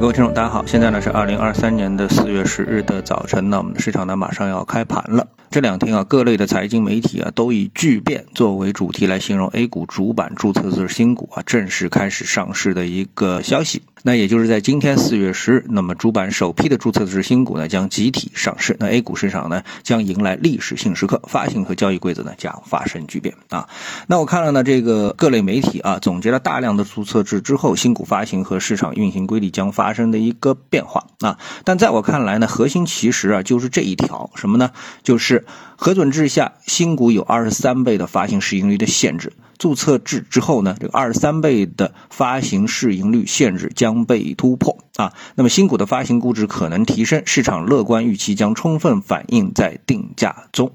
各位听众，大家好，现在呢是二零二三年的四月十日的早晨，那我们的市场呢马上要开盘了。这两天啊，各类的财经媒体啊都以巨变作为主题来形容 A 股主板注册制新股啊正式开始上市的一个消息。那也就是在今天四月十日，那么主板首批的注册制新股呢将集体上市，那 A 股市场呢将迎来历史性时刻，发行和交易规则呢将发生巨变啊。那我看了呢这个各类媒体啊总结了大量的注册制之后新股发行和市场运行规律将发生的一个变化啊。但在我看来呢，核心其实啊就是这一条什么呢？就是核准制下新股有二十三倍的发行市盈率的限制。注册制之后呢，这个二十三倍的发行市盈率限制将被突破啊。那么新股的发行估值可能提升，市场乐观预期将充分反映在定价中。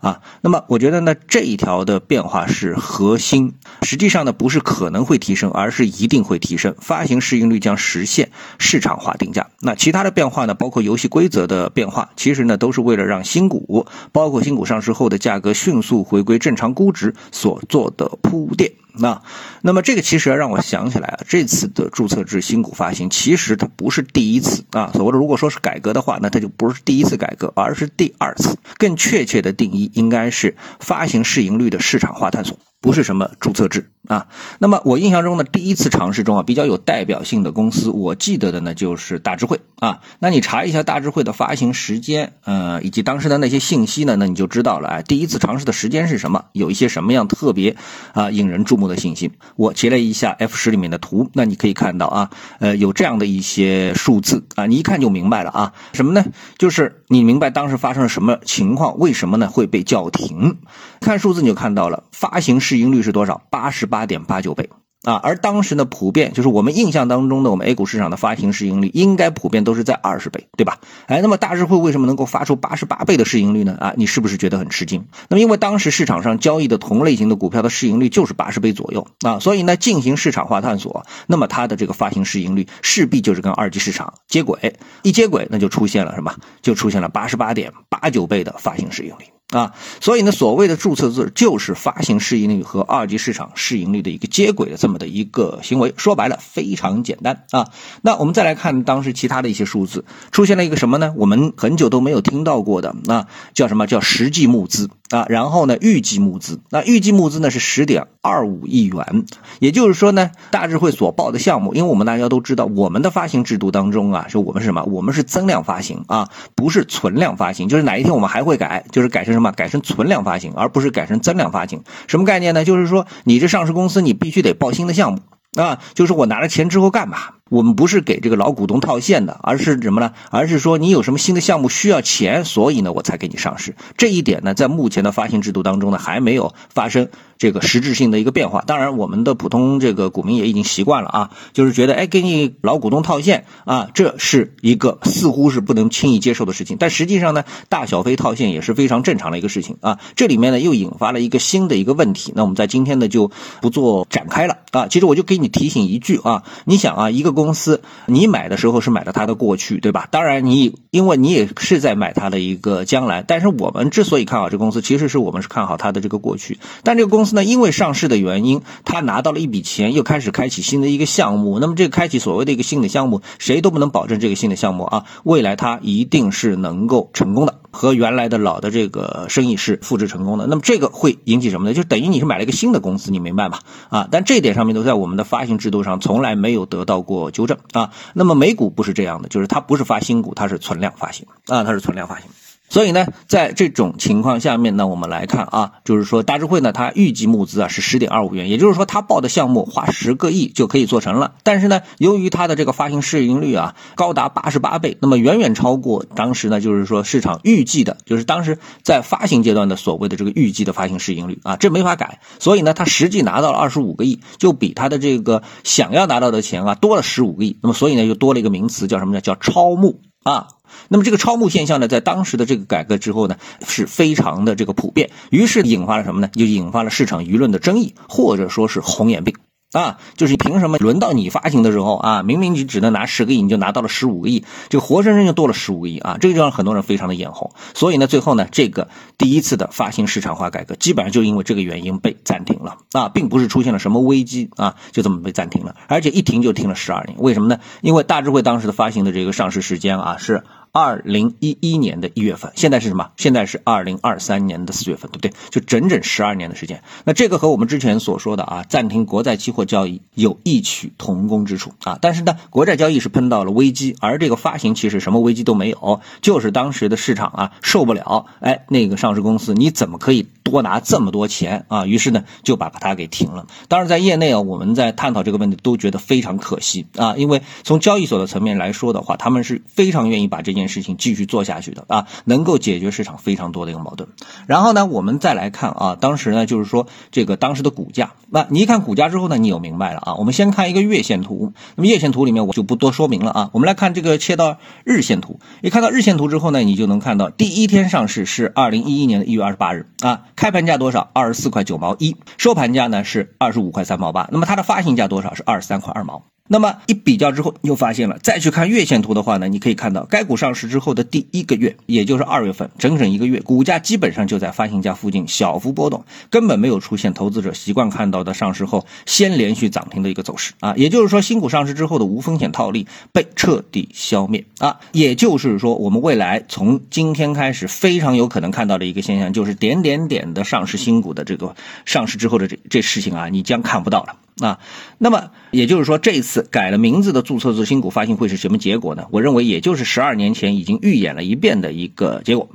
啊，那么我觉得呢，这一条的变化是核心。实际上呢，不是可能会提升，而是一定会提升。发行市盈率将实现市场化定价。那其他的变化呢，包括游戏规则的变化，其实呢，都是为了让新股，包括新股上市后的价格迅速回归正常估值所做的铺垫。那，那么这个其实让我想起来啊，这次的注册制新股发行，其实它不是第一次啊。所谓的如果说是改革的话，那它就不是第一次改革，而是第二次。更确切的定义应该是发行市盈率的市场化探索。不是什么注册制啊，那么我印象中的第一次尝试中啊，比较有代表性的公司，我记得的呢就是大智慧啊。那你查一下大智慧的发行时间，呃，以及当时的那些信息呢，那你就知道了啊。第一次尝试的时间是什么？有一些什么样特别啊引人注目的信息？我截了一下 F 十里面的图，那你可以看到啊，呃，有这样的一些数字啊，你一看就明白了啊。什么呢？就是你明白当时发生了什么情况？为什么呢会被叫停？看数字你就看到了发行是。盈率是多少？八十八点八九倍啊！而当时呢，普遍就是我们印象当中的我们 A 股市场的发行市盈率，应该普遍都是在二十倍，对吧？哎，那么大智慧为什么能够发出八十八倍的市盈率呢？啊，你是不是觉得很吃惊？那么因为当时市场上交易的同类型的股票的市盈率就是八十倍左右啊，所以呢，进行市场化探索，那么它的这个发行市盈率势必就是跟二级市场接轨，一接轨，那就出现了什么？就出现了八十八点八九倍的发行市盈率。啊，所以呢，所谓的注册制就是发行市盈率和二级市场市盈率的一个接轨的这么的一个行为。说白了，非常简单啊。那我们再来看当时其他的一些数字，出现了一个什么呢？我们很久都没有听到过的，那叫什么叫实际募资啊？然后呢，预计募资，那预计募资呢是十点二五亿元。也就是说呢，大智慧所报的项目，因为我们大家都知道，我们的发行制度当中啊，是我们是什么？我们是增量发行啊，不是存量发行。就是哪一天我们还会改，就是改成。什么改成存量发行，而不是改成增量发行？什么概念呢？就是说，你这上市公司，你必须得报新的项目啊。就是我拿了钱之后干嘛？我们不是给这个老股东套现的，而是什么呢？而是说你有什么新的项目需要钱，所以呢我才给你上市。这一点呢，在目前的发行制度当中呢，还没有发生这个实质性的一个变化。当然，我们的普通这个股民也已经习惯了啊，就是觉得哎，给你老股东套现啊，这是一个似乎是不能轻易接受的事情。但实际上呢，大小非套现也是非常正常的一个事情啊。这里面呢又引发了一个新的一个问题。那我们在今天呢就不做展开了啊。其实我就给你提醒一句啊，你想啊，一个。公司，你买的时候是买了它的过去，对吧？当然，你因为你也是在买它的一个将来。但是我们之所以看好这公司，其实是我们是看好它的这个过去。但这个公司呢，因为上市的原因，它拿到了一笔钱，又开始开启新的一个项目。那么这个开启所谓的一个新的项目，谁都不能保证这个新的项目啊，未来它一定是能够成功的。和原来的老的这个生意是复制成功的，那么这个会引起什么呢？就等于你是买了一个新的公司，你明白吗？啊，但这一点上面都在我们的发行制度上从来没有得到过纠正啊。那么美股不是这样的，就是它不是发新股，它是存量发行啊，它是存量发行。所以呢，在这种情况下面呢，我们来看啊，就是说大智慧呢，它预计募资啊是十点二五元，也就是说它报的项目花十个亿就可以做成了。但是呢，由于它的这个发行市盈率啊高达八十八倍，那么远远超过当时呢，就是说市场预计的，就是当时在发行阶段的所谓的这个预计的发行市盈率啊，这没法改。所以呢，它实际拿到了二十五个亿，就比它的这个想要拿到的钱啊多了十五个亿。那么所以呢，就多了一个名词叫什么呢？叫超募啊。那么这个超募现象呢，在当时的这个改革之后呢，是非常的这个普遍，于是引发了什么呢？就引发了市场舆论的争议，或者说是红眼病啊，就是凭什么轮到你发行的时候啊，明明你只能拿十个亿，你就拿到了十五个亿，这个活生生就多了十五个亿啊，这个就让很多人非常的眼红。所以呢，最后呢，这个第一次的发行市场化改革，基本上就因为这个原因被暂停了啊，并不是出现了什么危机啊，就这么被暂停了，而且一停就停了十二年。为什么呢？因为大智慧当时的发行的这个上市时间啊是。二零一一年的一月份，现在是什么？现在是二零二三年的四月份，对不对？就整整十二年的时间。那这个和我们之前所说的啊，暂停国债期货交易有异曲同工之处啊。但是呢，国债交易是碰到了危机，而这个发行其实什么危机都没有，就是当时的市场啊受不了。哎，那个上市公司你怎么可以多拿这么多钱啊？于是呢，就把它给停了。当然，在业内啊，我们在探讨这个问题都觉得非常可惜啊，因为从交易所的层面来说的话，他们是非常愿意把这件事情继续做下去的啊，能够解决市场非常多的一个矛盾。然后呢，我们再来看啊，当时呢就是说这个当时的股价，那你一看股价之后呢，你有明白了啊。我们先看一个月线图，那么月线图里面我就不多说明了啊。我们来看这个切到日线图，一看到日线图之后呢，你就能看到第一天上市是二零一一年的一月二十八日啊，开盘价多少？二十四块九毛一，收盘价呢是二十五块三毛八。那么它的发行价多少？是二十三块二毛。那么一比较之后，你就发现了，再去看月线图的话呢，你可以看到该股上市之后的第一个月，也就是二月份，整整一个月，股价基本上就在发行价附近小幅波动，根本没有出现投资者习惯看到的上市后先连续涨停的一个走势啊。也就是说，新股上市之后的无风险套利被彻底消灭啊。也就是说，我们未来从今天开始非常有可能看到的一个现象，就是点点点的上市新股的这个上市之后的这这事情啊，你将看不到了。啊，那么也就是说，这次改了名字的注册制新股发行会是什么结果呢？我认为，也就是十二年前已经预演了一遍的一个结果。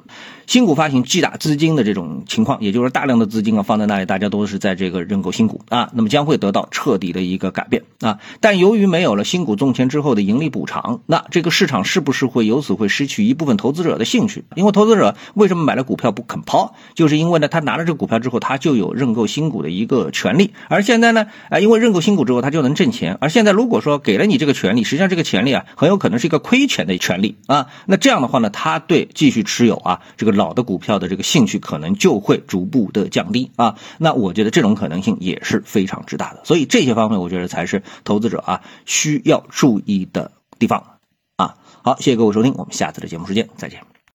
新股发行巨大资金的这种情况，也就是大量的资金啊放在那里，大家都是在这个认购新股啊，那么将会得到彻底的一个改变啊。但由于没有了新股中签之后的盈利补偿，那这个市场是不是会由此会失去一部分投资者的兴趣？因为投资者为什么买了股票不肯抛？就是因为呢，他拿了这个股票之后，他就有认购新股的一个权利。而现在呢，啊，因为认购新股之后，他就能挣钱。而现在如果说给了你这个权利，实际上这个权利啊，很有可能是一个亏钱的权利啊。那这样的话呢，他对继续持有啊这个。老的股票的这个兴趣可能就会逐步的降低啊，那我觉得这种可能性也是非常之大的，所以这些方面我觉得才是投资者啊需要注意的地方啊。好，谢谢各位收听，我们下次的节目时间再见。